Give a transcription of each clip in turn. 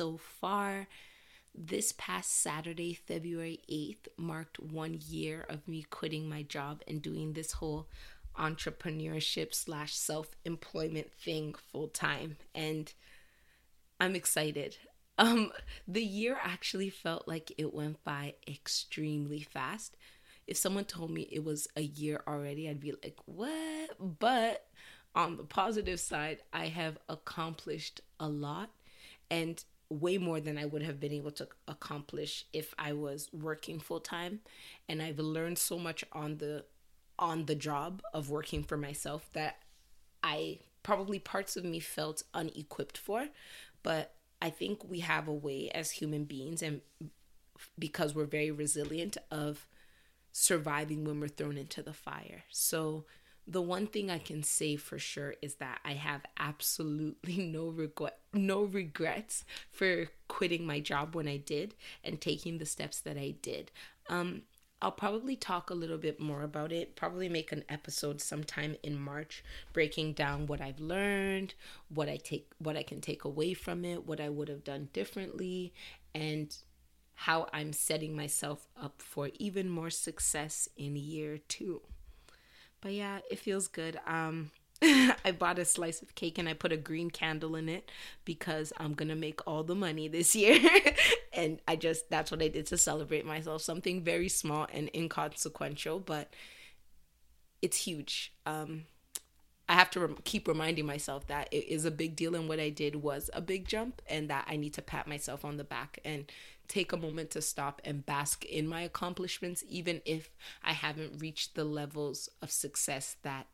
so far. This past Saturday, February 8th, marked one year of me quitting my job and doing this whole entrepreneurship slash self employment thing full time. And I'm excited. Um, the year actually felt like it went by extremely fast. If someone told me it was a year already, I'd be like, what? But on the positive side, I have accomplished a lot and way more than I would have been able to accomplish if I was working full time. And I've learned so much on the on the job of working for myself that I probably parts of me felt unequipped for, but I think we have a way as human beings, and because we're very resilient, of surviving when we're thrown into the fire. So, the one thing I can say for sure is that I have absolutely no regret no regrets for quitting my job when I did and taking the steps that I did. Um, I'll probably talk a little bit more about it, probably make an episode sometime in March breaking down what I've learned, what I take what I can take away from it, what I would have done differently and how I'm setting myself up for even more success in year 2. But yeah, it feels good. Um I bought a slice of cake and I put a green candle in it because I'm to make all the money this year. and I just, that's what I did to celebrate myself. Something very small and inconsequential, but it's huge. Um, I have to keep reminding myself that it is a big deal and what I did was a big jump and that I need to pat myself on the back and take a moment to stop and bask in my accomplishments, even if I haven't reached the levels of success that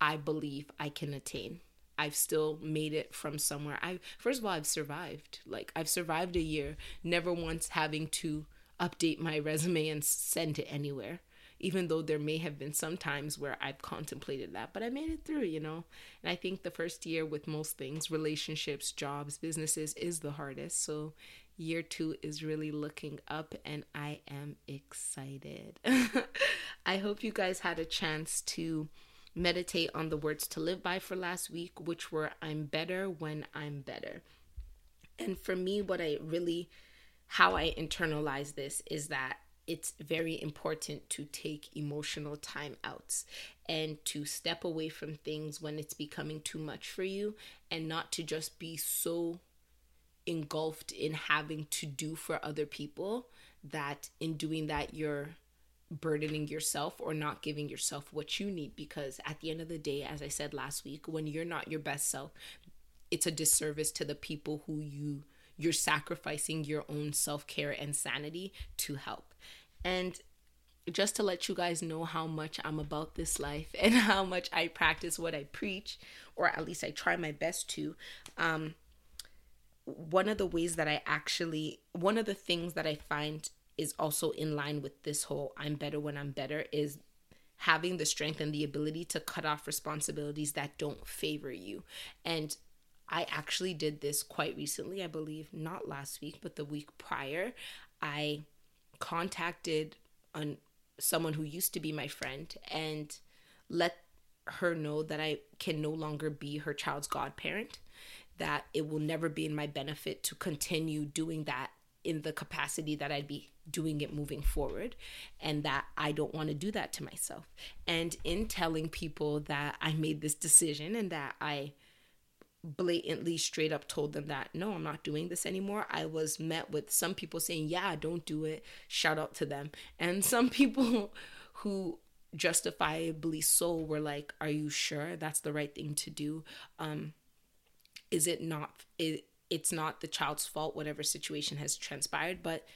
I believe I can attain. I've still made it from somewhere. I first of all I've survived. Like I've survived a year, never once having to update my resume and send it anywhere. Even though there may have been some times where I've contemplated that, but I made it through, you know. And I think the first year with most things, relationships, jobs, businesses is the hardest. So year 2 is really looking up and I am excited. I hope you guys had a chance to meditate on the words to live by for last week, which were I'm better when I'm better. And for me, what I really, how I internalize this is that it's very important to take emotional time outs and to step away from things when it's becoming too much for you and not to just be so engulfed in having to do for other people that in doing that you're burdening yourself or not giving yourself what you need because at the end of the day as i said last week when you're not your best self it's a disservice to the people who you you're sacrificing your own self-care and sanity to help and just to let you guys know how much I'm about this life and how much I practice what I preach, or at least I try my best to. Um, one of the ways that I actually, one of the things that I find is also in line with this whole I'm better when I'm better is having the strength and the ability to cut off responsibilities that don't favor you. And I actually did this quite recently, I believe, not last week, but the week prior. I contacted an, someone who used to be my friend and let her know that I can no longer be her child's godparent, that it will never be in my benefit to continue doing that in the capacity that I'd be doing it moving forward and that I don't want to do that to myself. And in telling people that I made this decision and that I blatantly straight up told them that no, I'm not doing this anymore, I was met with some people saying, Yeah, don't do it. Shout out to them. And some people who justifiably so were like, Are you sure that's the right thing to do? Um, is it not it it's not the child's fault, whatever situation has transpired, but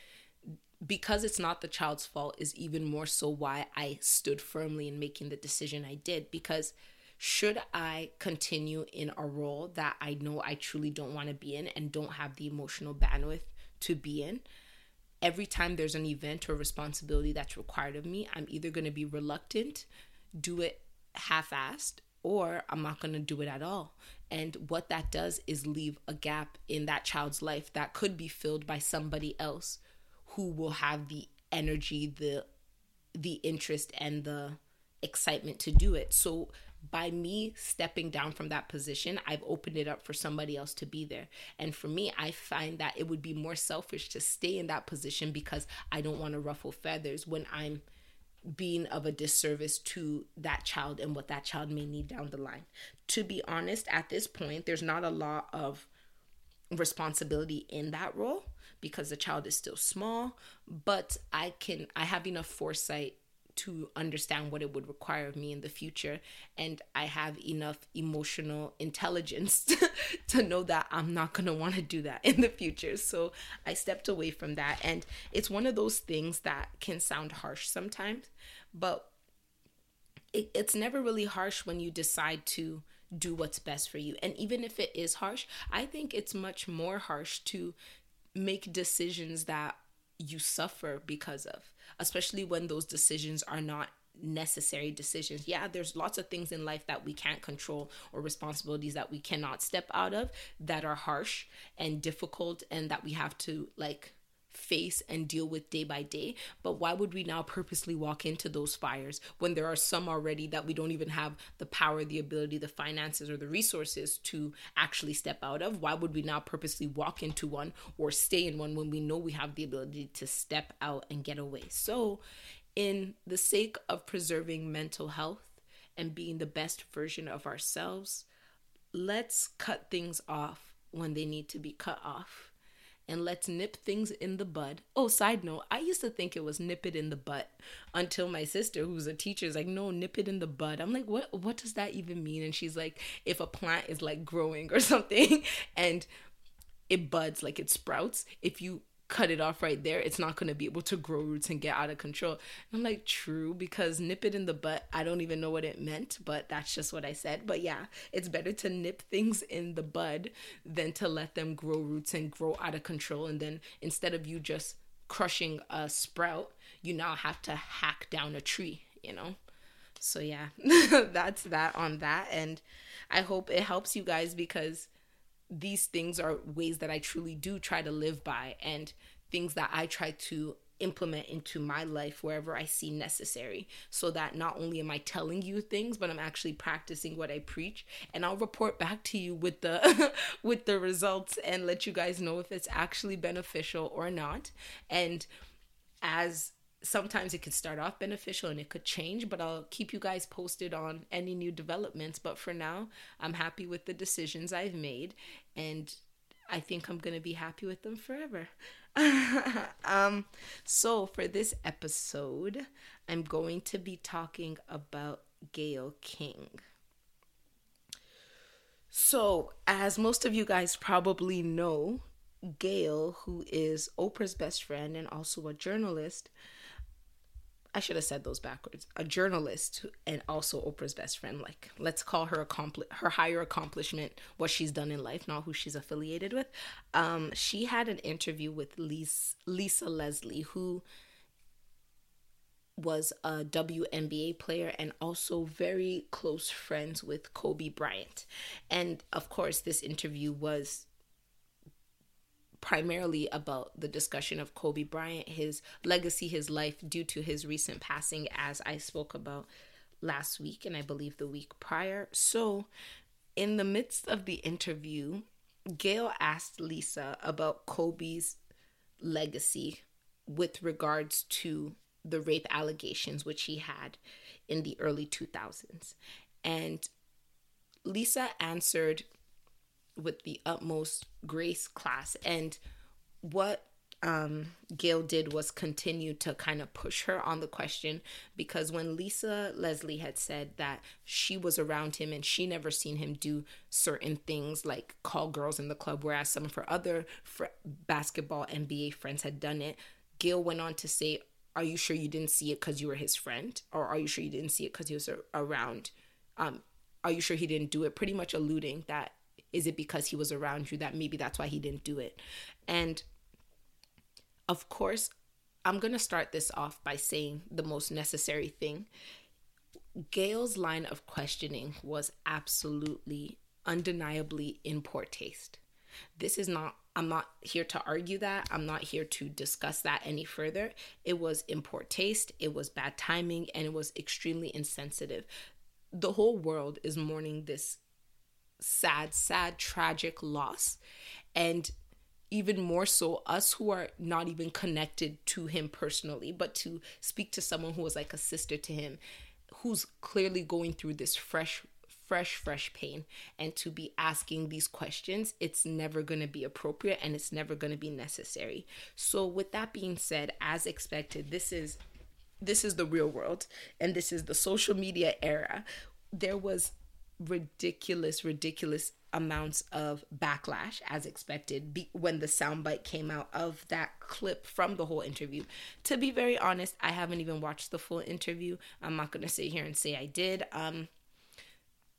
because it's not the child's fault is even more so why I stood firmly in making the decision I did. Because should I continue in a role that I know I truly don't want to be in and don't have the emotional bandwidth to be in, every time there's an event or responsibility that's required of me, I'm either going to be reluctant, do it half assed, or I'm not going to do it at all. And what that does is leave a gap in that child's life that could be filled by somebody else who will have the energy, the the interest and the excitement to do it. So by me stepping down from that position, I've opened it up for somebody else to be there. And for me, I find that it would be more selfish to stay in that position because I don't want to ruffle feathers when I'm being of a disservice to that child and what that child may need down the line. To be honest, at this point, there's not a lot of responsibility in that role because the child is still small, but I can I have enough foresight to understand what it would require of me in the future and I have enough emotional intelligence to, know that I'm not going to want to do that in the future. So I stepped away from that and it's one of those things that can sound harsh sometimes, but it, it's never really harsh when you decide to do what's best for you. And even if it is harsh, I think it's much more harsh to make decisions that you suffer because of, especially when those decisions are not necessary decisions. Yeah, there's lots of things in life that we can't control or responsibilities that we cannot step out of that are harsh and difficult and that we have to like face and deal with day by day. But why would we now purposely walk into those fires when there are some already that we don't even have the power, the ability, the finances, or the resources to actually step out of? Why would we now purposely walk into one or stay in one when we know we have the ability to step out and get away? So, in the sake of preserving mental health and being the best version of ourselves, let's cut things off when they need to be cut off and let's nip things in the bud. Oh, side note, I used to think it was nip it in the butt until my sister, who's a teacher, is like, no, nip it in the bud. I'm like, what what does that even mean? And she's like, if a plant is like growing or something and it buds, like it sprouts, if you cut it off right there, it's not going to be able to grow roots and get out of control. And I'm like, true, because nip it in the butt, I don't even know what it meant, but that's just what I said. But yeah, it's better to nip things in the bud than to let them grow roots and grow out of control. And then instead of you just crushing a sprout, you now have to hack down a tree, you know? So yeah, that's that on that. And I hope it helps you guys because these things are ways that I truly do try to live by and things that I try to implement into my life wherever I see necessary so that not only am I telling you things but I'm actually practicing what I preach. And I'll report back to you with the with the results and let you guys know if it's actually beneficial or not. And as sometimes it could start off beneficial and it could change, but I'll keep you guys posted on any new developments. But for now, I'm happy with the decisions I've made and I think I'm going to be happy with them forever. um so for this episode, I'm going to be talking about Gayle King. So, as most of you guys probably know, Gayle, who is Oprah's best friend and also a journalist, I should have said those backwards. A journalist and also Oprah's best friend. Like, let's call her accompli- her higher accomplishment what she's done in life, not who she's affiliated with. Um, she had an interview with Lisa, Lisa Leslie, who was a WNBA player and also very close friends with Kobe Bryant. And of course, this interview was primarily about the discussion of Kobe Bryant, his legacy, his life due to his recent passing, as I spoke about last week and I believe the week prior. So, in the midst of the interview, Gayle asked Lisa about Kobe's legacy with regards to the rape allegations which he had in the early 2000s. And Lisa answered with the utmost grace class. And what um, Gayle did was continue to kind of push her on the question because when Lisa Leslie had said that she was around him and she never seen him do certain things like call girls in the club, whereas some of her other fr- basketball NBA friends had done it, Gayle went on to say, Are you sure you didn't see it because you were his friend? Or are you sure you didn't see it because he was around? Um, are you sure he didn't do it? Pretty much alluding that is it because he was around you that maybe that's why he didn't do it? And of course, I'm going to start this off by saying the most necessary thing. Gayle's line of questioning was absolutely, undeniably in poor taste. This is not, I'm not here to argue that. I'm not here to discuss that any further. It was in poor taste, it was bad timing, and it was extremely insensitive the whole world is mourning this sad, sad, tragic loss. And even more so, us who are not even connected to him personally, but to speak to someone who was like a sister to him, who's clearly going through this fresh fresh, fresh pain. And to be asking these questions, it's never going to be appropriate and it's never going to be necessary. So, with that being said, as expected, this is this is the real world and this is the social media era. There was ridiculous, ridiculous amounts of backlash as expected be- when the soundbite came out of that clip from the whole interview. To be very honest, I haven't even watched the full interview. I'm not going to sit here and say I did. Um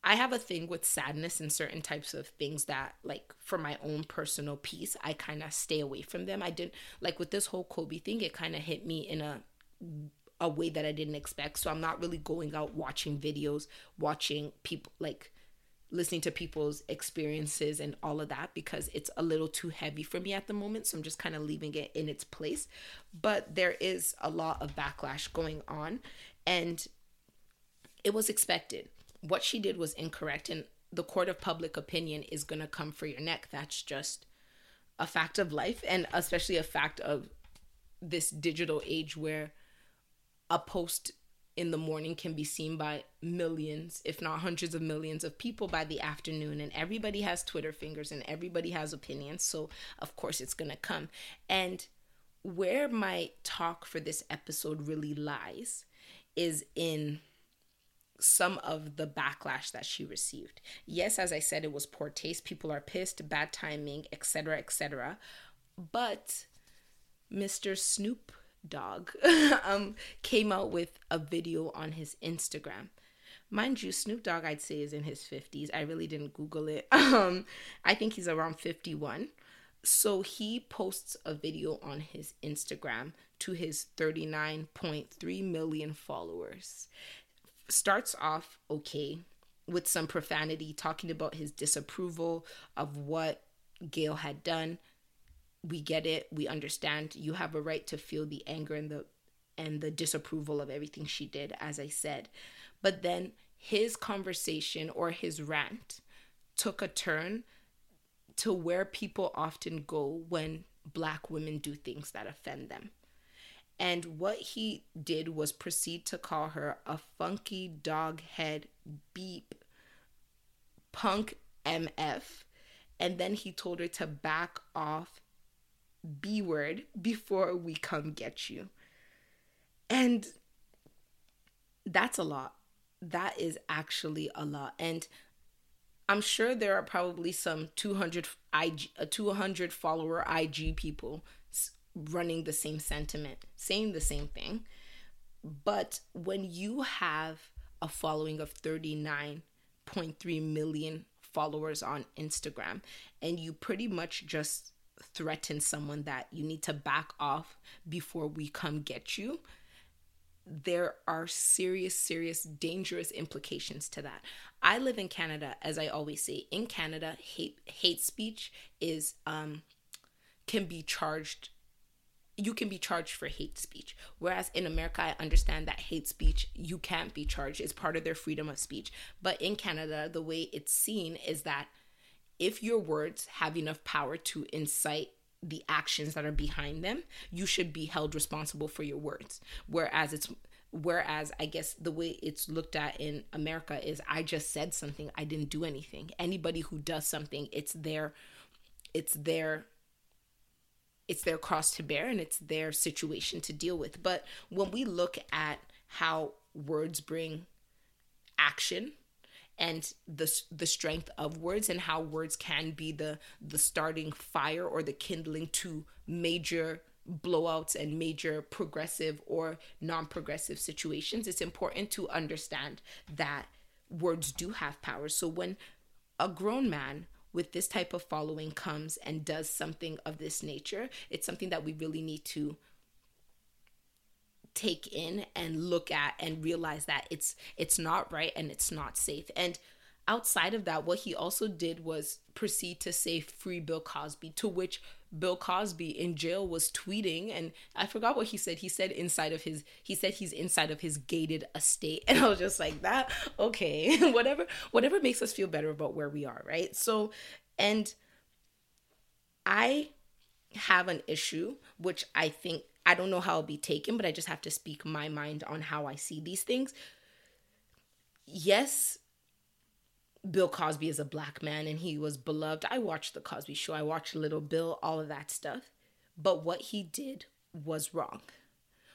I have a thing with sadness and certain types of things that, like, for my own personal peace, I kind of stay away from them. I didn't like with this whole Kobe thing. It kind of hit me in a a way that I didn't expect. So I'm not really going out watching videos, watching people like listening to people's experiences and all of that because it's a little too heavy for me at the moment. So I'm just kind of leaving it in its place. But there is a lot of backlash going on and it was expected what she did was incorrect and the court of public opinion is going to come for your neck that's just a fact of life and especially a fact of this digital age where a post in the morning can be seen by millions if not hundreds of millions of people by the afternoon and everybody has twitter fingers and everybody has opinions so of course it's going to come and where my talk for this episode really lies is in some of the backlash that she received. Yes, as I said, it was poor taste. People are pissed, bad timing, etc., etc. But Mr. Snoop Dogg um, came out with a video on his Instagram. Mind you, Snoop Dogg, I'd say, is in his 50s. I really didn't Google it. Um, I think he's around 51. So he posts a video on his Instagram to his 39.3 million followers starts off okay with some profanity, talking about his disapproval of what Gayle had done. We get it. We understand. You have a right to feel the anger and the and the disapproval of everything she did, as I said. But then his conversation or his rant took a turn to where people often go when black women do things that offend them. And what he did was proceed to call her a funky dog head beep punk MF. And then he told her to back off B word before we come get you. And that's a lot. That is actually a lot. And I'm sure there are probably some 200 IG, 200 follower IG people running the same sentiment, saying the same thing. But when you have a following of 39.3 million followers on Instagram and you pretty much just threaten someone that you need to back off before we come get you, there are serious, serious, dangerous implications to that. I live in Canada, as I always say. In Canada, hate hate speech is um can be charged you can be charged for hate speech. Whereas in America, I understand that hate speech, you can't be charged. It's part of their freedom of speech. But in Canada, the way it's seen is that if your words have enough power to incite the actions that are behind them, you should be held responsible for your words. Whereas it's whereas I guess the way it's looked at in America is I just said something, I didn't do anything. Anybody who does something, it's their it's their it's their cross to bear and it's their situation to deal with. But when we look at how words bring action and the the strength of words and how words can be the the starting fire or the kindling to major blowouts and major progressive or non-progressive situations. It's important to understand that words do have power. So when a grown man with this type of following comes and does something of this nature, it's something that we really need to take in and look at and realize that it's it's not right and it's not safe. And outside of that, what he also did was proceed to say free Bill Cosby, to which Bill Cosby in jail was tweeting and I forgot what he said. He said inside of his he said he's inside of his gated estate. And I was just like that, okay, whatever whatever makes us feel better about where we are, right? So and I have an issue which I think I don't know how it'll be taken, but I just have to speak my mind on how I see these things. Yes, Bill Cosby is a black man and he was beloved. I watched The Cosby Show, I watched Little Bill, all of that stuff. But what he did was wrong.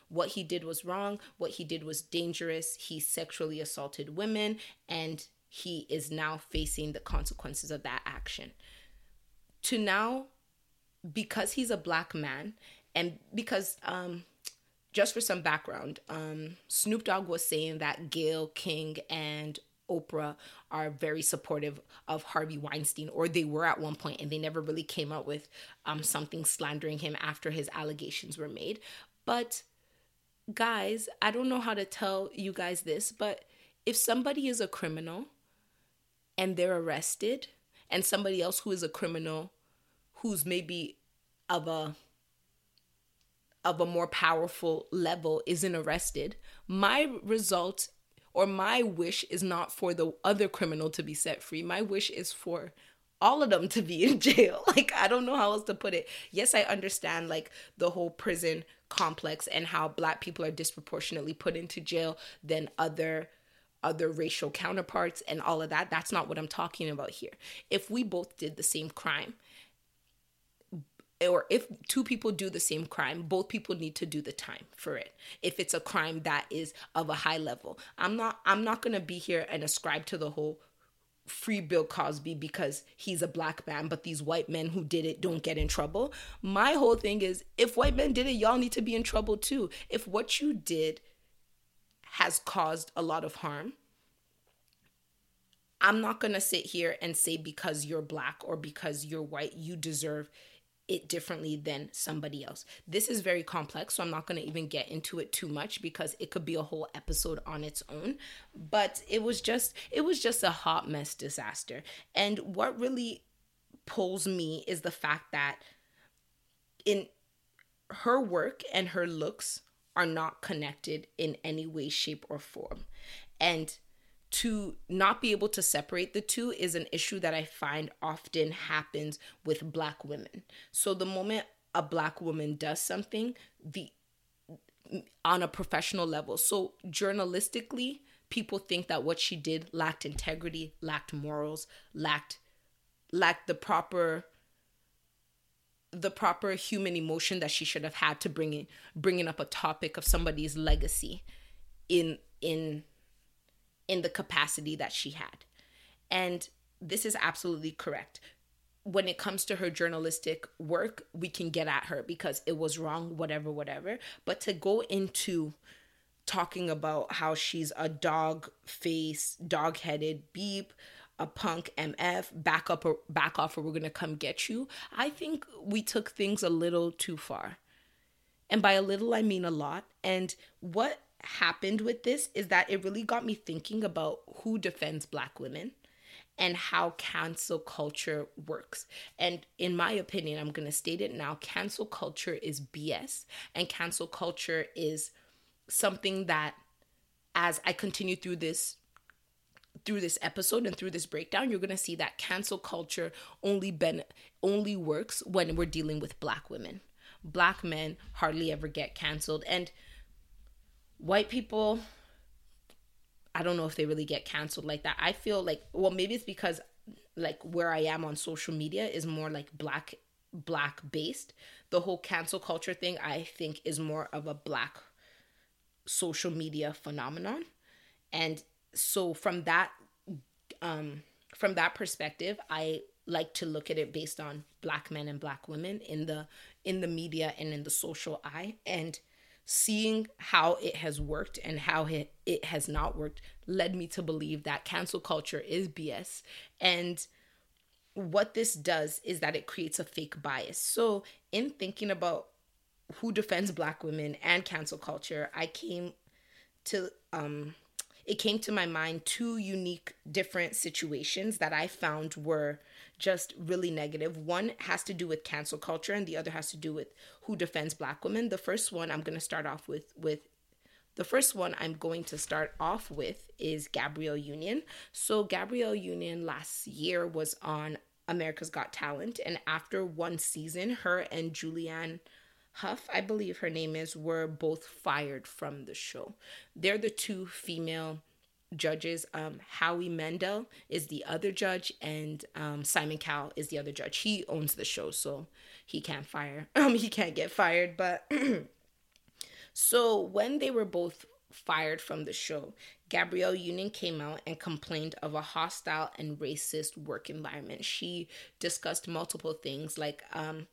What he did was wrong. What he did was dangerous. He sexually assaulted women and he is now facing the consequences of that action. To now, because he's a black man and because, um, just for some background, um, Snoop Dogg was saying that Gayle King and Oprah are very supportive of Harvey Weinstein, or they were at one point, and they never really came out with um, something slandering him after his allegations were made. But guys, I don't know how to tell you guys this, but if somebody is a criminal and they're arrested, and somebody else who is a criminal who's maybe of a of a more powerful level isn't arrested, my result or my wish is not for the other criminal to be set free. My wish is for all of them to be in jail. Like, I don't know how else to put it. Yes, I understand like the whole prison complex and how black people are disproportionately put into jail than other other racial counterparts and all of that. That's not what I'm talking about here. If we both did the same crime or if two people do the same crime, both people need to do the time for it. If it's a crime that is of a high level, I'm not I'm not going to be here and ascribe to the whole free Bill Cosby because he's a black man, but these white men who did it don't get in trouble. My whole thing is if white men did it, y'all need to be in trouble too. If what you did has caused a lot of harm, I'm not going to sit here and say because you're black or because you're white, you deserve it differently than somebody else. This is very complex, so I'm not going to even get into it too much because it could be a whole episode on its own. But it was just it was just a hot mess disaster. And what really pulls me is the fact that in her work and her looks are not connected in any way shape or form. And to not be able to separate the two is an issue that I find often happens with black women. So the moment a black woman does something, the on a professional level. So journalistically, people think that what she did lacked integrity, lacked morals, lacked lacked the proper the proper human emotion that she should have had to bring in bringing up a topic of somebody's legacy in in in the capacity that she had. And this is absolutely correct. When it comes to her journalistic work, we can get at her because it was wrong, whatever, whatever. But to go into talking about how she's a dog face, dog headed beep, a punk MF, back up or back off or we're gonna come get you. I think we took things a little too far. And by a little I mean a lot. And what happened with this is that it really got me thinking about who defends black women and how cancel culture works. And in my opinion, I'm going to state it now cancel culture is BS, and cancel culture is something that as I continue through this through this episode and through this breakdown you're going to see that cancel culture only ben only works when we're dealing with black women black men hardly ever get canceled and white people I don't know if they really get canceled like that. I feel like well maybe it's because like where I am on social media is more like black black based. The whole cancel culture thing I think is more of a black social media phenomenon. And so from that um from that perspective, I like to look at it based on black men and black women in the in the media and in the social eye and seeing how it has worked and how it, has not worked led me to believe that cancel culture is BS. And what this does is that it creates a fake bias. So, in thinking about who defends black women and cancel culture, I came to um it came to my mind two unique different situations that I found were just really negative. One has to do with cancel culture and the other has to do with who defends black women. The first one I'm going to start off with with the first one I'm going to start off with is Gabrielle Union. So Gabrielle Union last year was on America's Got Talent and after one season her and Julianne Hough, I believe her name is, were both fired from the show. They're the two female judges. Um, Howie Mandel is the other judge, and um, Simon Cowell is the other judge. He owns the show, so he can't fire. Um, he can't get fired. But so when they were both fired from the show, Gabrielle Union came out and complained of a hostile and racist work environment. She discussed multiple things like um,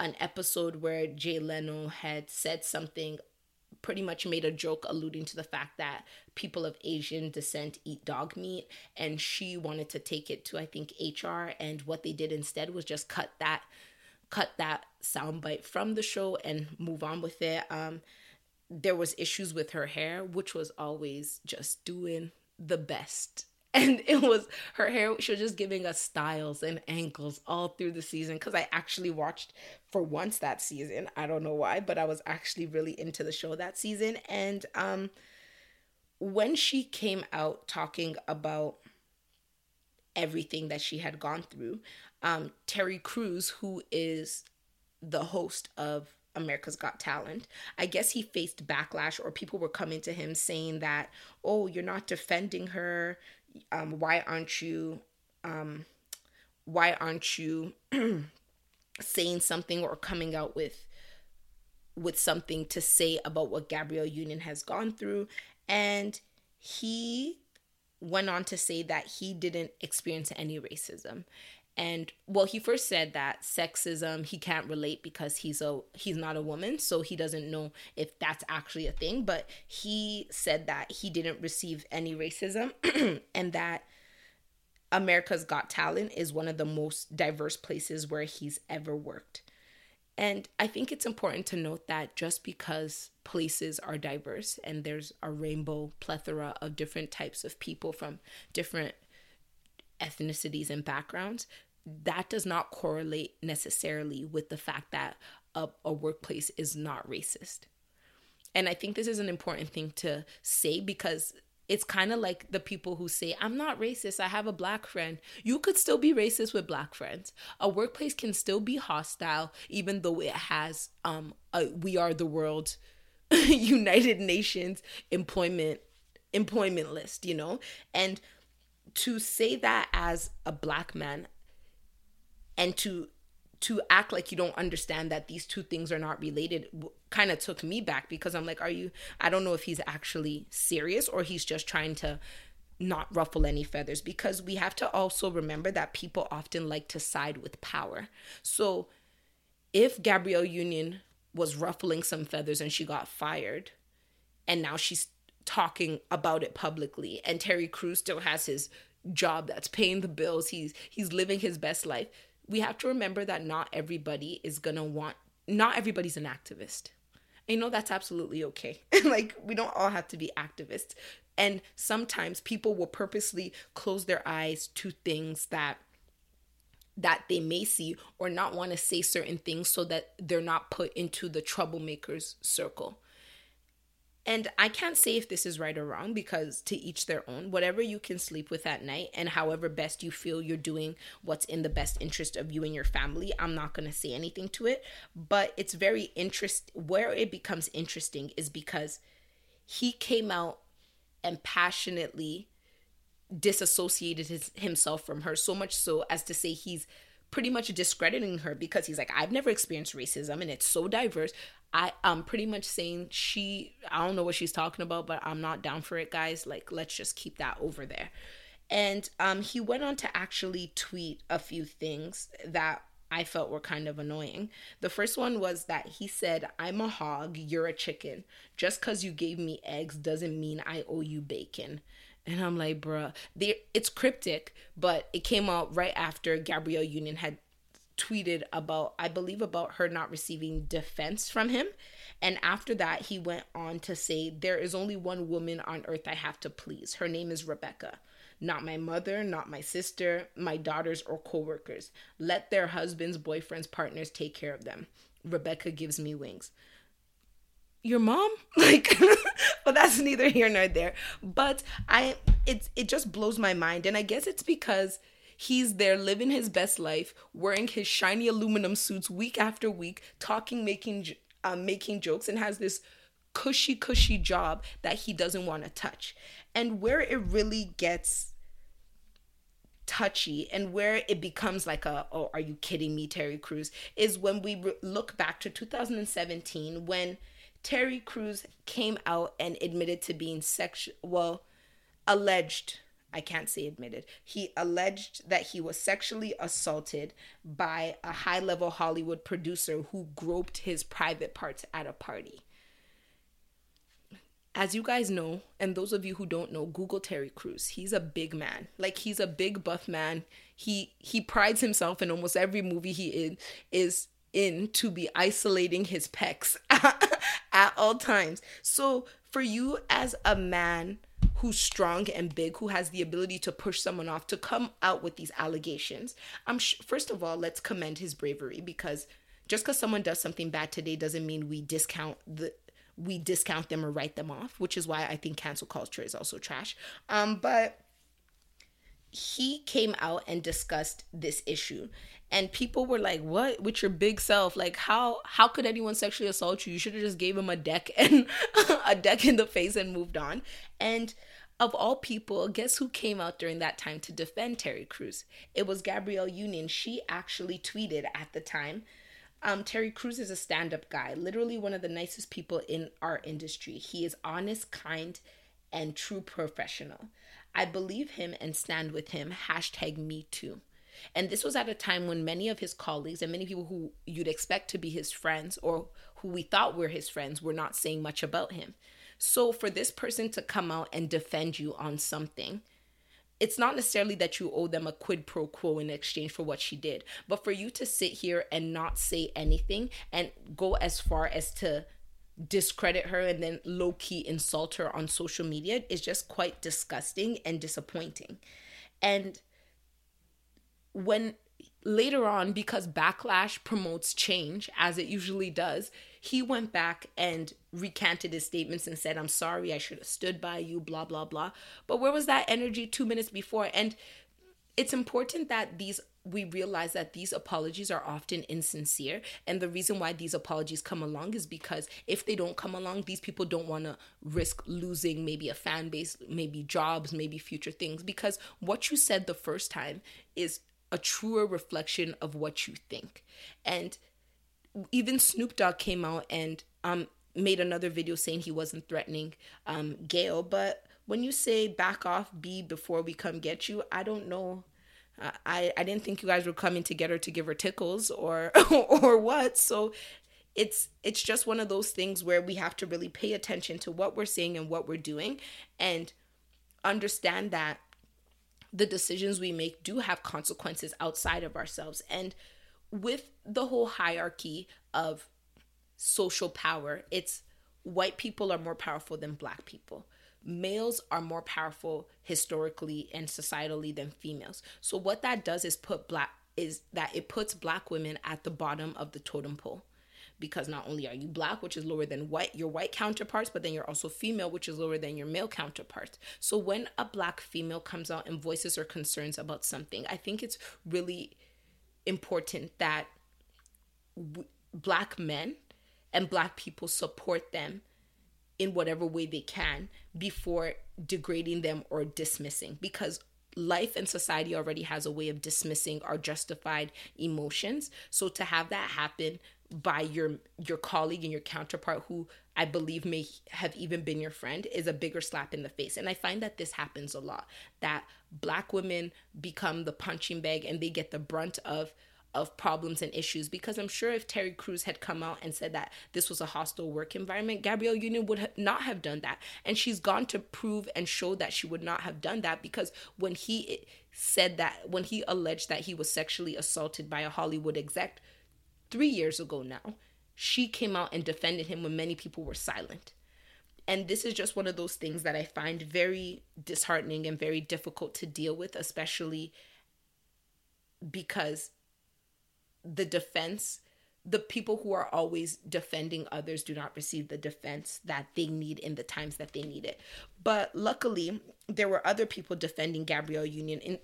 an episode where Jay Leno had said something pretty much made a joke alluding to the fact that people of Asian descent eat dog meat and she wanted to take it to I think HR and what they did instead was just cut that cut that soundbite from the show and move on with it. Um there was issues with her hair which was always just doing the best and it was her hair she was just giving us styles and ankles all through the season because i actually watched for once that season i don't know why but i was actually really into the show that season and um when she came out talking about everything that she had gone through um terry crews who is the host of America's Got Talent. I guess he faced backlash or people were coming to him saying that, "Oh, you're not defending her um, why aren't you um, why aren't you saying something or coming out with with something to say about what Gabrielle Union has gone through? And he went on to say that he didn't experience any racism and well he first said that sexism he can't relate because he's a he's not a woman so he doesn't know if that's actually a thing. But he said that he didn't receive any racism and that America's Got Talent is one of the most diverse places where he's ever worked. And I think it's important to note that just because places are diverse and there's a rainbow plethora of different types of people from different ethnicities and backgrounds, that does not correlate necessarily with the fact that a, a workplace is not racist. And I think this is an important thing to say because it's kind of like the people who say, I'm not racist, I have a black friend. You could still be racist with black friends. A workplace can still be hostile, even though it has um a, we are the world United Nations employment employment list, you know? And to say that as a black man and to to act like you don't understand that these two things are not related kind of took me back because I'm like are you I don't know if he's actually serious or he's just trying to not ruffle any feathers because we have to also remember that people often like to side with power. So if Gabrielle Union was ruffling some feathers and she got fired and now she's talking about it publicly and Terry Crews still has his job that's paying the bills he's he's living his best life we have to remember that not everybody is going to want not everybody's an activist. You know that's absolutely okay. Like we don't all have to be activists. And sometimes people will purposely close their eyes to things that that they may see or not want to say certain things so that they're not put into the troublemakers circle and I can't say if this is right or wrong because to each their own. Whatever you can sleep with at night and however best you feel you're doing what's in the best interest of you and your family, I'm not going to say anything to it. But it's very interest where it becomes interesting is because he came out and passionately disassociated his, himself from her so much so as to say he's pretty much discrediting her because he's like I've never experienced racism and it's so diverse. I I'm pretty much saying she I don't know what she's talking about, but I'm not down for it, guys. Like let's just keep that over there. And um he went on to actually tweet a few things that I felt were kind of annoying. The first one was that he said, I'm a hog, you're a chicken. Just because you gave me eggs doesn't mean I owe you bacon. And I'm like, bruh, it's cryptic, but it came out right after Gabrielle Union had tweeted about I believe about her not receiving defense from him. And after that, he went on to say, There is only one woman on earth I have to please. Her name is Rebecca. Not my mother, not my sister, my daughters, or coworkers. Let their husbands, boyfriends, partners take care of them. Rebecca gives me wings. Your mom? Like, but that's neither here nor there. But I, it, it just blows my mind. And I guess it's because he's there living his best life, wearing his shiny aluminum suits week after week, talking, making, uh, making jokes, and has this cushy, cushy job that he doesn't want to touch. And where it really gets touchy and where it becomes like a oh are you kidding me terry crews is when we re- look back to 2017 when terry crews came out and admitted to being sexual well alleged i can't say admitted he alleged that he was sexually assaulted by a high level hollywood producer who groped his private parts at a party as you guys know, and those of you who don't know, Google Terry Crews. He's a big man. Like he's a big buff man. He he prides himself in almost every movie he in is in to be isolating his pecs at all times. So for you as a man who's strong and big, who has the ability to push someone off, to come out with these allegations, I'm sh- first of all, let's commend his bravery because just because someone does something bad today doesn't mean we discount the we discount them or write them off, which is why I think cancel culture is also trash. Um, but he came out and discussed this issue and people were like what? With your big self? Like how how could anyone sexually assault you? You should have just gave him a deck and a deck in the face and moved on. And of all people guess who came out during that time to defend terry crews it was gabrielle union she actually tweeted at the time um, Terry Crews is a stand up guy, literally one of the nicest people in our industry. He is honest, kind, and true professional. I believe him and stand with him. Hashtag me too. And this was at a time when many of his colleagues and many people who you'd expect to be his friends or who we thought were his friends were not saying much about him. So for this person to come out and defend you on something, it's not necessarily that you owe them a quid pro quo in exchange for what she did, but for you to sit here and not say anything and go as far as to discredit her and then low key insult her on social media is just quite disgusting and disappointing. And when later on, because backlash promotes change, as it usually does, he went back and recanted his statements and said, I'm sorry, I should have stood by you, blah, blah, blah. But where was that energy two minutes before? And it's important that these we realize that these apologies are often insincere and the reason why these apologies come along is because if they don't come along these people don't want to risk losing maybe a fan base maybe jobs maybe future things because what you said the first time is a truer reflection of what you think and even Snoop Dogg came out and um made another video saying he wasn't threatening um Gayle, but when you say back off B before we come get you, I don't know. Uh, I I didn't think you guys were coming together to give her tickles or or what. So it's it's just one of those things where we have to really pay attention to what we're saying and what we're doing and understand that the decisions we make do have consequences outside of ourselves and with the whole hierarchy of social power, it's white people are more powerful than black people. Males are more powerful historically and societally than females. So what that does is put black is that it puts black women at the bottom of the totem pole because not only are you black which is lower than white your white counterparts but then you're also female which is lower than your male counterparts so when a black female comes out and voices her concerns about something i think it's really important that w- black men and black people support them in whatever way they can before degrading them or dismissing because life and society already has a way of dismissing our justified emotions. So to have that happen by your your colleague and your counterpart who I believe may have even been your friend is a bigger slap in the face. And I find that this happens a lot that black women become the punching bag and they get the brunt of of problems and issues because I'm sure if Terry Crews had come out and said that this was a hostile work environment, Gabrielle Union would ha- not have done that. And she's gone to prove and show that she would not have done that because when he said that, when he alleged that he was sexually assaulted by a Hollywood exec three years ago now, she came out and defended him when many people were silent. And this is just one of those things that I find very disheartening and very difficult to deal with, especially because the defense the people who are always defending others do not receive the defense that they need in the times that they need it. But luckily, there were other people defending Gabrielle Union, in,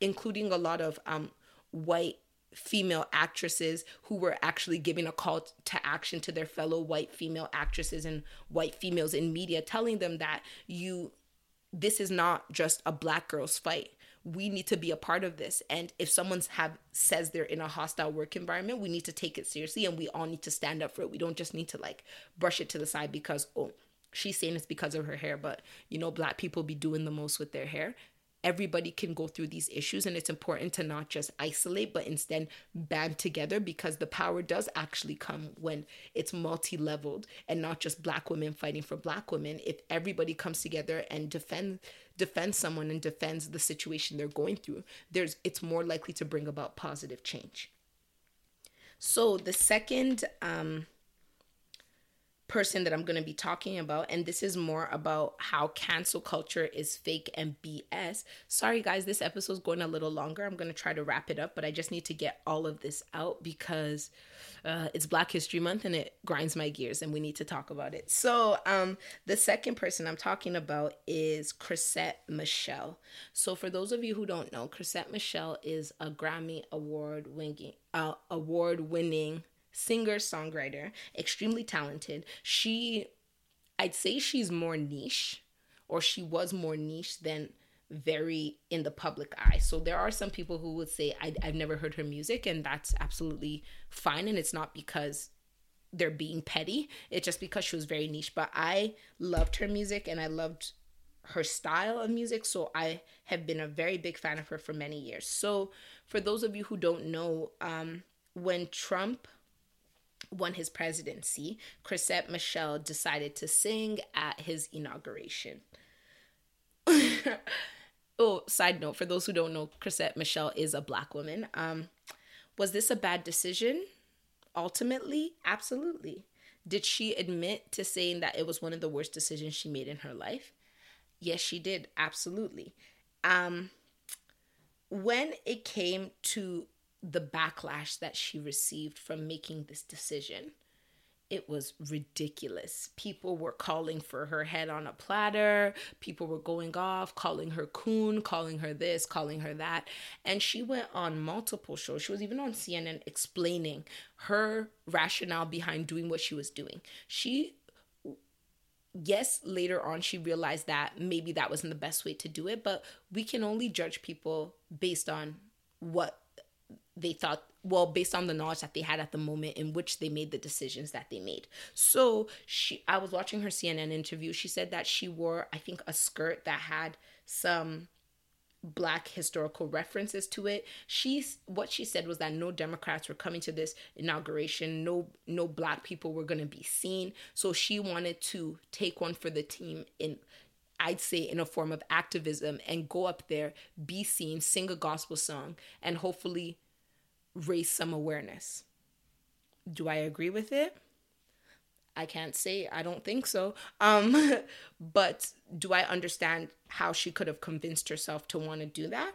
including a lot of um, white female actresses who were actually giving a call to action to their fellow white female actresses and white females in media, telling them that you, this is not just a black girl's fight. We need to be a part of this. And if someone's have says they're in a hostile work environment we need to take it seriously and we all need to stand up for it. We don't just need to like brush it to the side because oh she's saying it's because of her hair. But you know black people be doing the most with their hair everybody can go through these issues and it's important to not just isolate but instead band together because the power does actually come when it's multi-leveled and not just black women fighting for black women. If everybody comes together and defend defends someone and defends the situation they're going through there's it's more likely to bring about positive change. So the second um person that I'm going to be talking about, and this is more about how cancel culture is fake and BS. Sorry, guys, this episode is going a little longer. I'm going to try to wrap it up, but I just need to get all of this out because uh, it's Black History Month and it grinds my gears, and we need to talk about it. So, um, the second person I'm talking about is Chrisette Michele. So, for those of you who don't know, Chrisette Michele is a Grammy award winning, uh, award winning singer songwriter, extremely talented. She, I'd say she's more niche, or she was more niche than very in the public eye. So there are some people who would say I, have never heard her music, and that's absolutely fine. And it's not because they're being petty; it's just because she was very niche. But I loved her music, and I loved her style of music. So I have been a very big fan of her for many years. So for those of you who don't know, um, when Trump won his presidency, Chrisette Michele decided to sing at his inauguration. oh, side note for those who don't know, Chrisette Michele is a black woman. Um, was this a bad decision? Ultimately, absolutely. Did she admit to saying that it was one of the worst decisions she made in her life? Yes, she did. Absolutely. Um, when it came to the backlash that she received from making this decision. It was ridiculous. People were calling for her head on a platter. People were going off, calling her coon, calling her this, calling her that. And she went on multiple shows. She was even on CNN explaining her rationale behind doing what she was doing. She yes, later on she realized that maybe that wasn't the best way to do it, but we can only judge people based on what they thought well based on the knowledge that they had at the moment in which they made the decisions that they made. So she i was watching her cnn interview. She said that she wore i think a skirt that had some black historical references to it. She's what she said was that no democrats were coming to this inauguration. No no black people were going to be seen. So she wanted to take one for the team in I'd say in a form of activism and go up there, be seen, sing a gospel song, and hopefully raise some awareness. Do I agree with it? I can't say I don't think so. Um, but do I understand how she could have convinced herself to want to do that?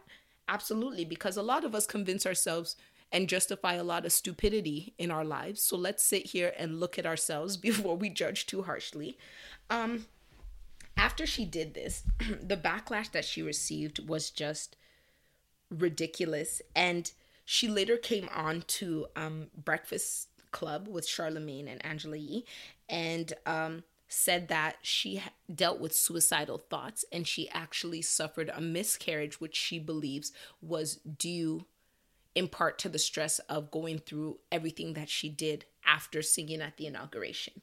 Absolutely, because a lot of us convince ourselves and justify a lot of stupidity in our lives. So let's sit here and look at ourselves before we judge too harshly. Um, after she did this, the backlash that she received was just ridiculous. And she later came on to um, Breakfast Club with Charlemagne and Angela Yee and um, said that she dealt with suicidal thoughts and she actually suffered a miscarriage, which she believes was due in part to the stress of going through everything that she did after singing at the inauguration.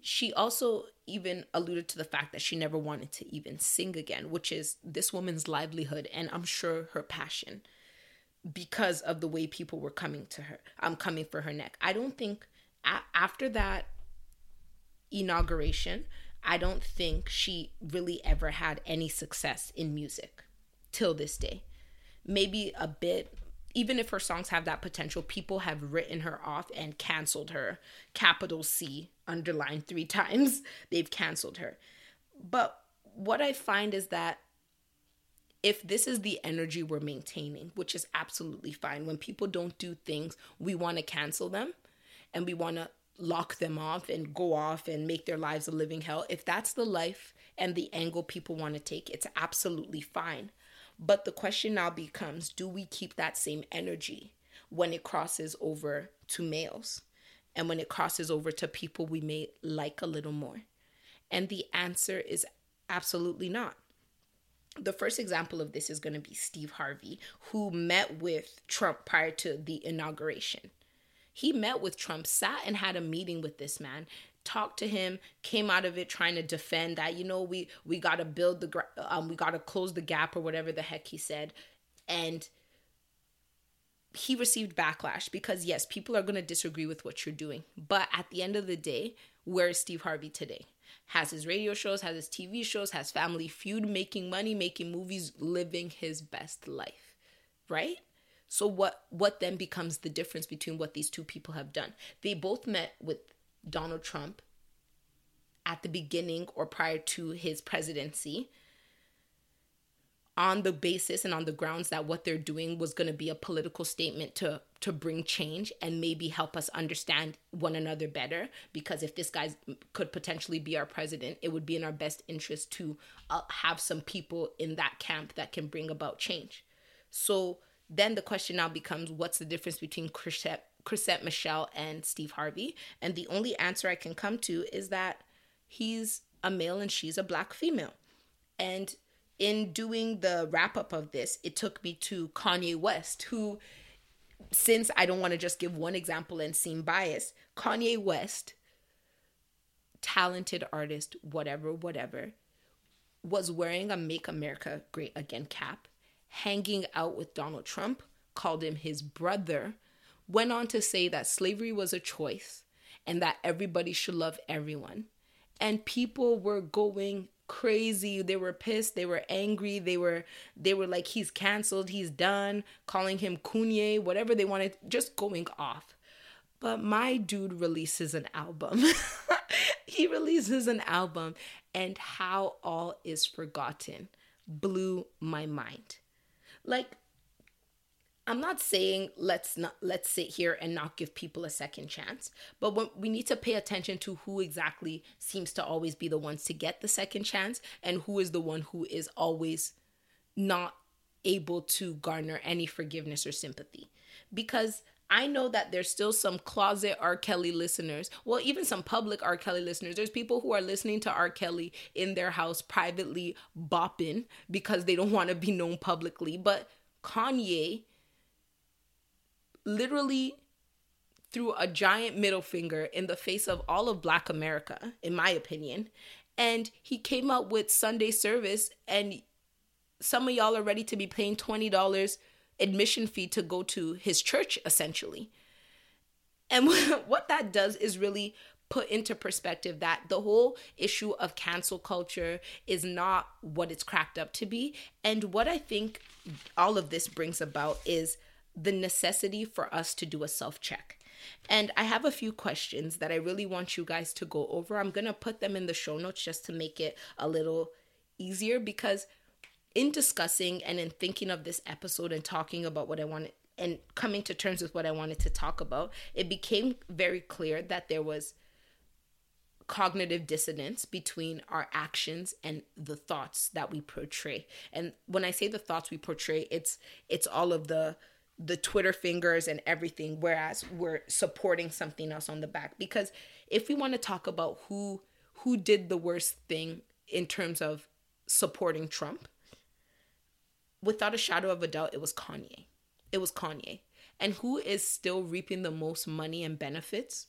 She also even alluded to the fact that she never wanted to even sing again, which is this woman's livelihood and I'm sure her passion because of the way people were coming to her. I'm um, coming for her neck. I don't think a- after that inauguration, I don't think she really ever had any success in music till this day. Maybe a bit, even if her songs have that potential, people have written her off and canceled her. Capital C, underlined three times. They've canceled her. But what I find is that if this is the energy we're maintaining, which is absolutely fine, when people don't do things, we want to cancel them and we want to lock them off and go off and make their lives a living hell. If that's the life and the angle people want to take, it's absolutely fine. But the question now becomes do we keep that same energy when it crosses over to males and when it crosses over to people we may like a little more? And the answer is absolutely not. The first example of this is going to be Steve Harvey, who met with Trump prior to the inauguration. He met with Trump, sat and had a meeting with this man, talked to him, came out of it trying to defend that you know we we got to build the um we got to close the gap or whatever the heck he said, and he received backlash because yes, people are going to disagree with what you're doing, but at the end of the day, where is Steve Harvey today? Has his radio shows, has his TV shows, has Family Feud, making money, making movies, living his best life, right? So what what then becomes the difference between what these two people have done? They both met with Donald Trump at the beginning or prior to his presidency on the basis and on the grounds that what they're doing was going to be a political statement to to bring change and maybe help us understand one another better because if this guy could potentially be our president it would be in our best interest to uh, have some people in that camp that can bring about change so then the question now becomes what's the difference between Chrisette, Chrisette Michele and Steve Harvey? And the only answer I can come to is that he's a male and she's a black female. And in doing the wrap up of this, it took me to Kanye West, who, since I don't want to just give one example and seem biased, Kanye West, talented artist, whatever, whatever, was wearing a Make America Great Again cap hanging out with Donald Trump, called him his brother, went on to say that slavery was a choice and that everybody should love everyone. And people were going crazy. They were pissed, they were angry, they were they were like he's canceled, he's done, calling him Kunye, whatever they wanted, just going off. But my dude releases an album. he releases an album and how all is forgotten blew my mind. Like, I'm not saying let's not let's sit here and not give people a second chance, but when, we need to pay attention to who exactly seems to always be the ones to get the second chance and who is the one who is always not able to garner any forgiveness or sympathy. Because I know that there's still some closet R. Kelly listeners, well, even some public R. Kelly listeners. There's people who are listening to R. Kelly in their house privately bopping because they don't want to be known publicly. But Kanye literally threw a giant middle finger in the face of all of Black America, in my opinion. And he came out with Sunday service, and some of y'all are ready to be paying $20 admission fee to go to his church essentially. And what that does is really put into perspective that the whole issue of cancel culture is not what it's cracked up to be. And what I think all of this brings about is the necessity for us to do a self check. And I have a few questions that I really want you guys to go over. I'm going to put them in the show notes just to make it a little easier because in discussing and in thinking of this episode and talking about what I wanted and coming to terms with what I wanted to talk about, it became very clear that there was cognitive dissonance between our actions and the thoughts that we portray. And when I say the thoughts we portray, it's it's all of the the Twitter fingers and everything, whereas we're supporting something else on the back. Because if we want to talk about who who did the worst thing in terms of supporting Trump, without a shadow of a doubt, it was Kanye. It was Kanye. And who is still reaping the most money and benefits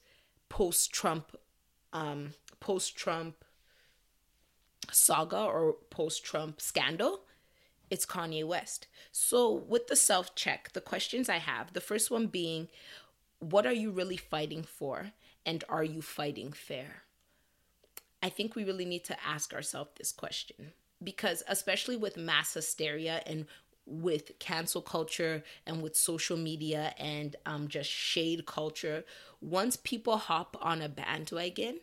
post Trump, um, post Trump saga or post Trump scandal? It's Kanye West. So, with the self check, the questions I have the first one being, what are you really fighting for? And are you fighting fair? I think we really need to ask ourselves this question because, especially with mass hysteria and with cancel culture and with social media and um, just shade culture, once people hop on a bandwagon,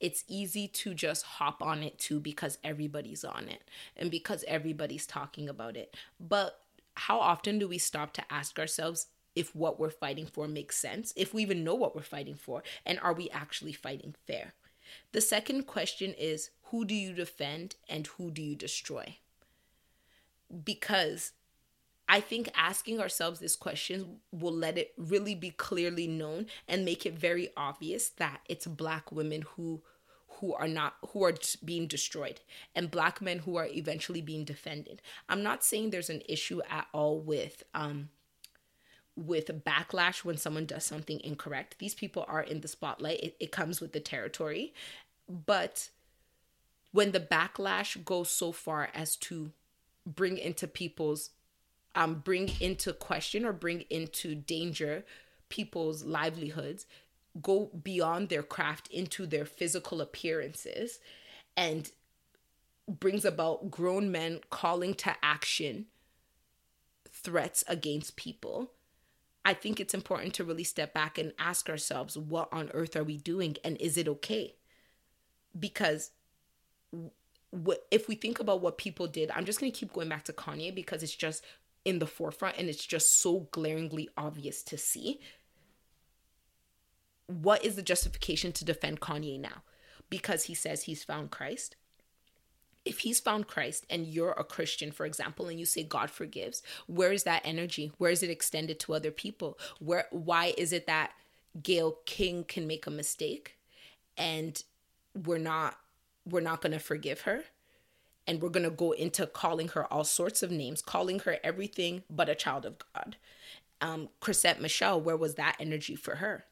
it's easy to just hop on it too because everybody's on it and because everybody's talking about it. But how often do we stop to ask ourselves if what we're fighting for makes sense, if we even know what we're fighting for, and are we actually fighting fair? The second question is who do you defend and who do you destroy? Because I think asking ourselves this question will let it really be clearly known and make it very obvious that it's black women who who are not who are being destroyed and black men who are eventually being defended. I'm not saying there's an issue at all with um with backlash when someone does something incorrect. These people are in the spotlight. It, it comes with the territory. But when the backlash goes so far as to bring into people's um bring into question or bring into danger people's livelihoods go beyond their craft into their physical appearances and brings about grown men calling to action threats against people I think it's important to really step back and ask ourselves, what on earth are we doing and is it okay? Because if we think about what people did, I'm just going to keep going back to Kanye because it's just in the forefront and it's just so glaringly obvious to see. What is the justification to defend Kanye now? Because he says he's found Christ if he's found Christ and you're a Christian, for example, and you say God forgives, where is that energy? Where is it extended to other people? Where why is it that Gayle King can make a mistake and we're not we're not going to forgive her? And we're going to go into calling her all sorts of names, calling her everything but a child of God. Um, Chrisette Michele, where was that energy for her?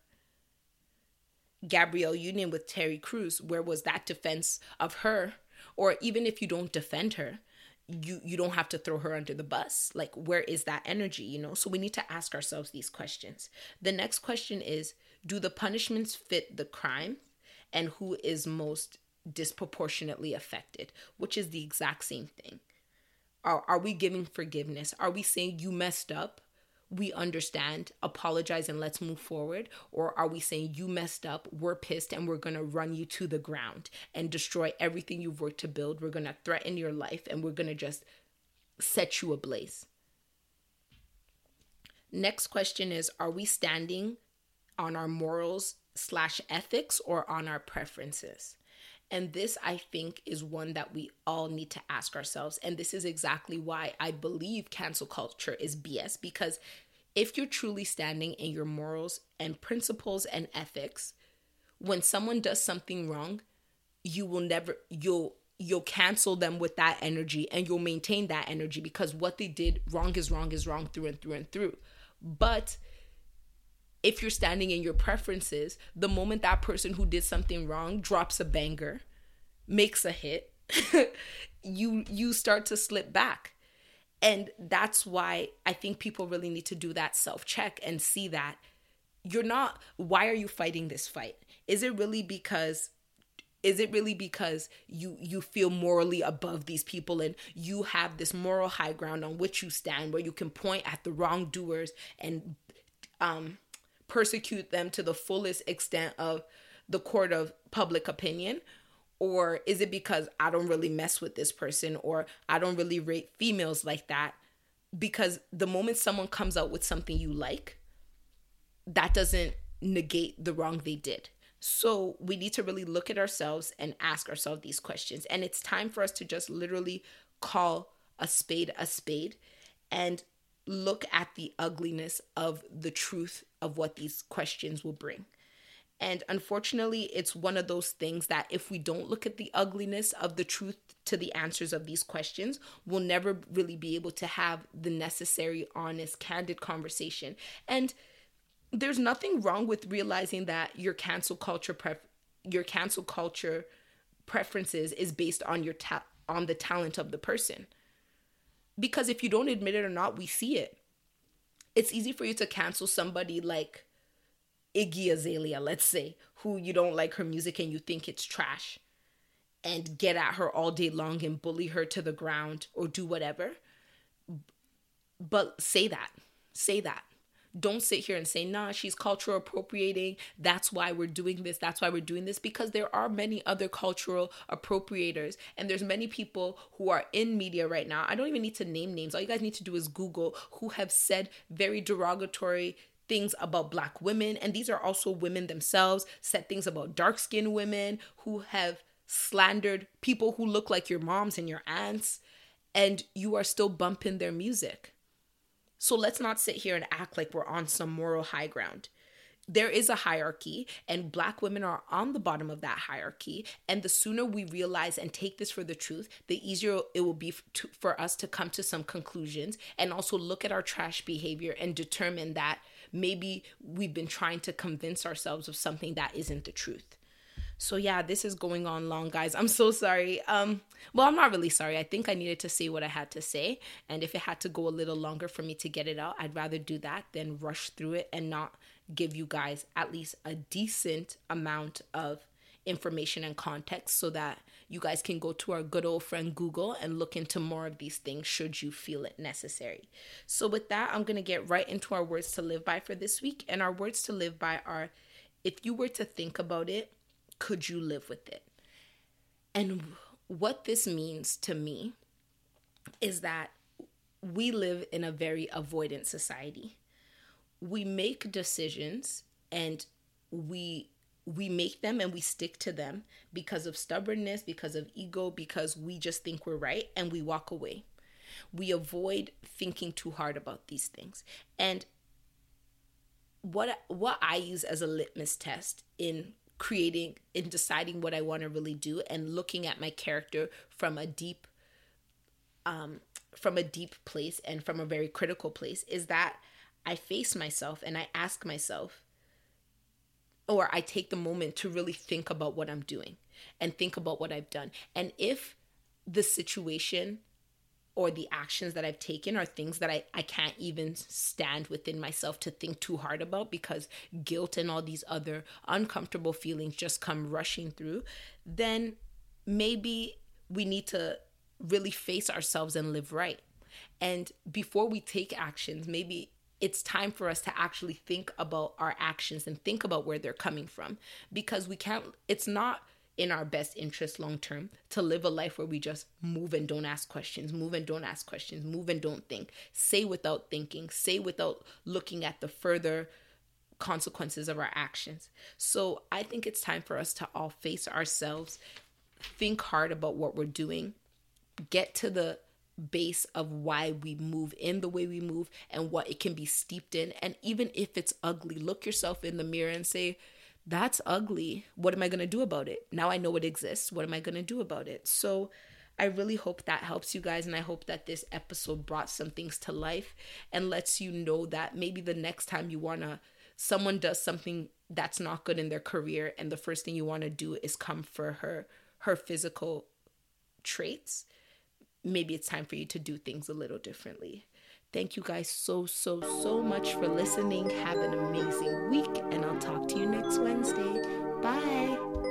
Gabrielle Union with Terry Crews, where was that defense of her? Or even if you don't defend her you you don't have to throw her under the bus. Like where is that energy you know? So we need to ask ourselves these questions. The next question is do the punishments fit the crime? And who is most disproportionately affected? Which is the exact same thing. Are, are we giving forgiveness? Are we saying you messed up we understand, apologize, and let's move forward? Or are we saying you messed up, we're pissed, and we're gonna run you to the ground and destroy everything you've worked to build? We're gonna threaten your life and we're gonna just set you ablaze. Next question is Are we standing on our morals slash ethics or on our preferences? And this, I think, is one that we all need to ask ourselves. And this is exactly why I believe cancel culture is BS because if you're truly standing in your morals and principles and ethics, when someone does something wrong, you will never, you'll, you'll cancel them with that energy and you'll maintain that energy because what they did wrong is wrong is wrong through and through and through. But if you're standing in your preferences, the moment that person who did something wrong drops a banger, makes a hit, you you start to slip back. And that's why I think people really need to do that self-check and see that you're not why are you fighting this fight? Is it really because is it really because you you feel morally above these people and you have this moral high ground on which you stand where you can point at the wrongdoers and um persecute them to the fullest extent of the court of public opinion? Or is it because I don't really mess with this person or I don't really rate females like that? Because the moment someone comes out with something you like, that doesn't negate the wrong they did. So we need to really look at ourselves and ask ourselves these questions. And it's time for us to just literally call a spade a spade and look at the ugliness of the truth of what these questions will bring. And unfortunately, it's one of those things that if we don't look at the ugliness of the truth to the answers of these questions, we'll never really be able to have the necessary, honest, candid conversation. And there's nothing wrong with realizing that your cancel culture pref- your cancel culture preferences is based on your ta- on the talent of the person because if you don't admit it or not, we see it. It's easy for you to cancel somebody like Iggy Azalea, let's say, who you don't like her music and you think it's trash, and get at her all day long and bully her to the ground or do whatever. But say that. Say that. Don't sit here and say, nah, she's cultural appropriating. That's why we're doing this. That's why we're doing this. Because there are many other cultural appropriators. And there's many people who are in media right now. I don't even need to name names. All you guys need to do is Google who have said very derogatory things about black women. And these are also women themselves, said things about dark skinned women who have slandered people who look like your moms and your aunts. And you are still bumping their music. So let's not sit here and act like we're on some moral high ground. There is a hierarchy, and Black women are on the bottom of that hierarchy. And the sooner we realize and take this for the truth, the easier it will be to, for us to come to some conclusions and also look at our trash behavior and determine that maybe we've been trying to convince ourselves of something that isn't the truth. So yeah, this is going on long, guys. I'm so sorry. Um, well, I'm not really sorry. I think I needed to say what I had to say, and if it had to go a little longer for me to get it out, I'd rather do that than rush through it and not give you guys at least a decent amount of information and context so that you guys can go to our good old friend Google and look into more of these things should you feel it necessary. So, with that, I'm going to get right into our words to live by for this week. And our words to live by are if you were to think about it, could you live with it? And what this means to me is that we live in a very avoidant society. We make decisions and we we make them and we stick to them because of stubbornness, because of ego, because we just think we're right and we walk away. We avoid thinking too hard about these things. And what what I use as a litmus test in creating in deciding what I want to really do and looking at my character from a deep um from a deep place and from a very critical place is that I face myself and I ask myself or I take the moment to really think about what I'm doing and think about what I've done. And if the situation or the actions that I've taken are things that I, I can't even stand within myself to think too hard about because guilt and all these other uncomfortable feelings just come rushing through, then maybe we need to really face ourselves and live right. And before we take actions, maybe it's time for us to actually think about our actions and think about where they're coming from because we can't, it's not in our best interest long term to live a life where we just move and don't ask questions, move and don't ask questions, move and don't think, say without thinking, say without looking at the further consequences of our actions. So I think it's time for us to all face ourselves, think hard about what we're doing, get to the base of why we move in the way we move and what it can be steeped in. And even if it's ugly, look yourself in the mirror and say, that's ugly. What am I going to do about it? Now I know it exists. What am I going to do about it? So I really hope that helps you guys. And I hope that this episode brought some things to life and lets you know that maybe the next time you want to, someone does something that's not good in their career and the first thing you want to do is come for her, her physical traits. Maybe it's time for you to do things a little differently. Thank you guys so, so, so much for listening. Have an amazing week, and I'll talk to you next Wednesday. Bye.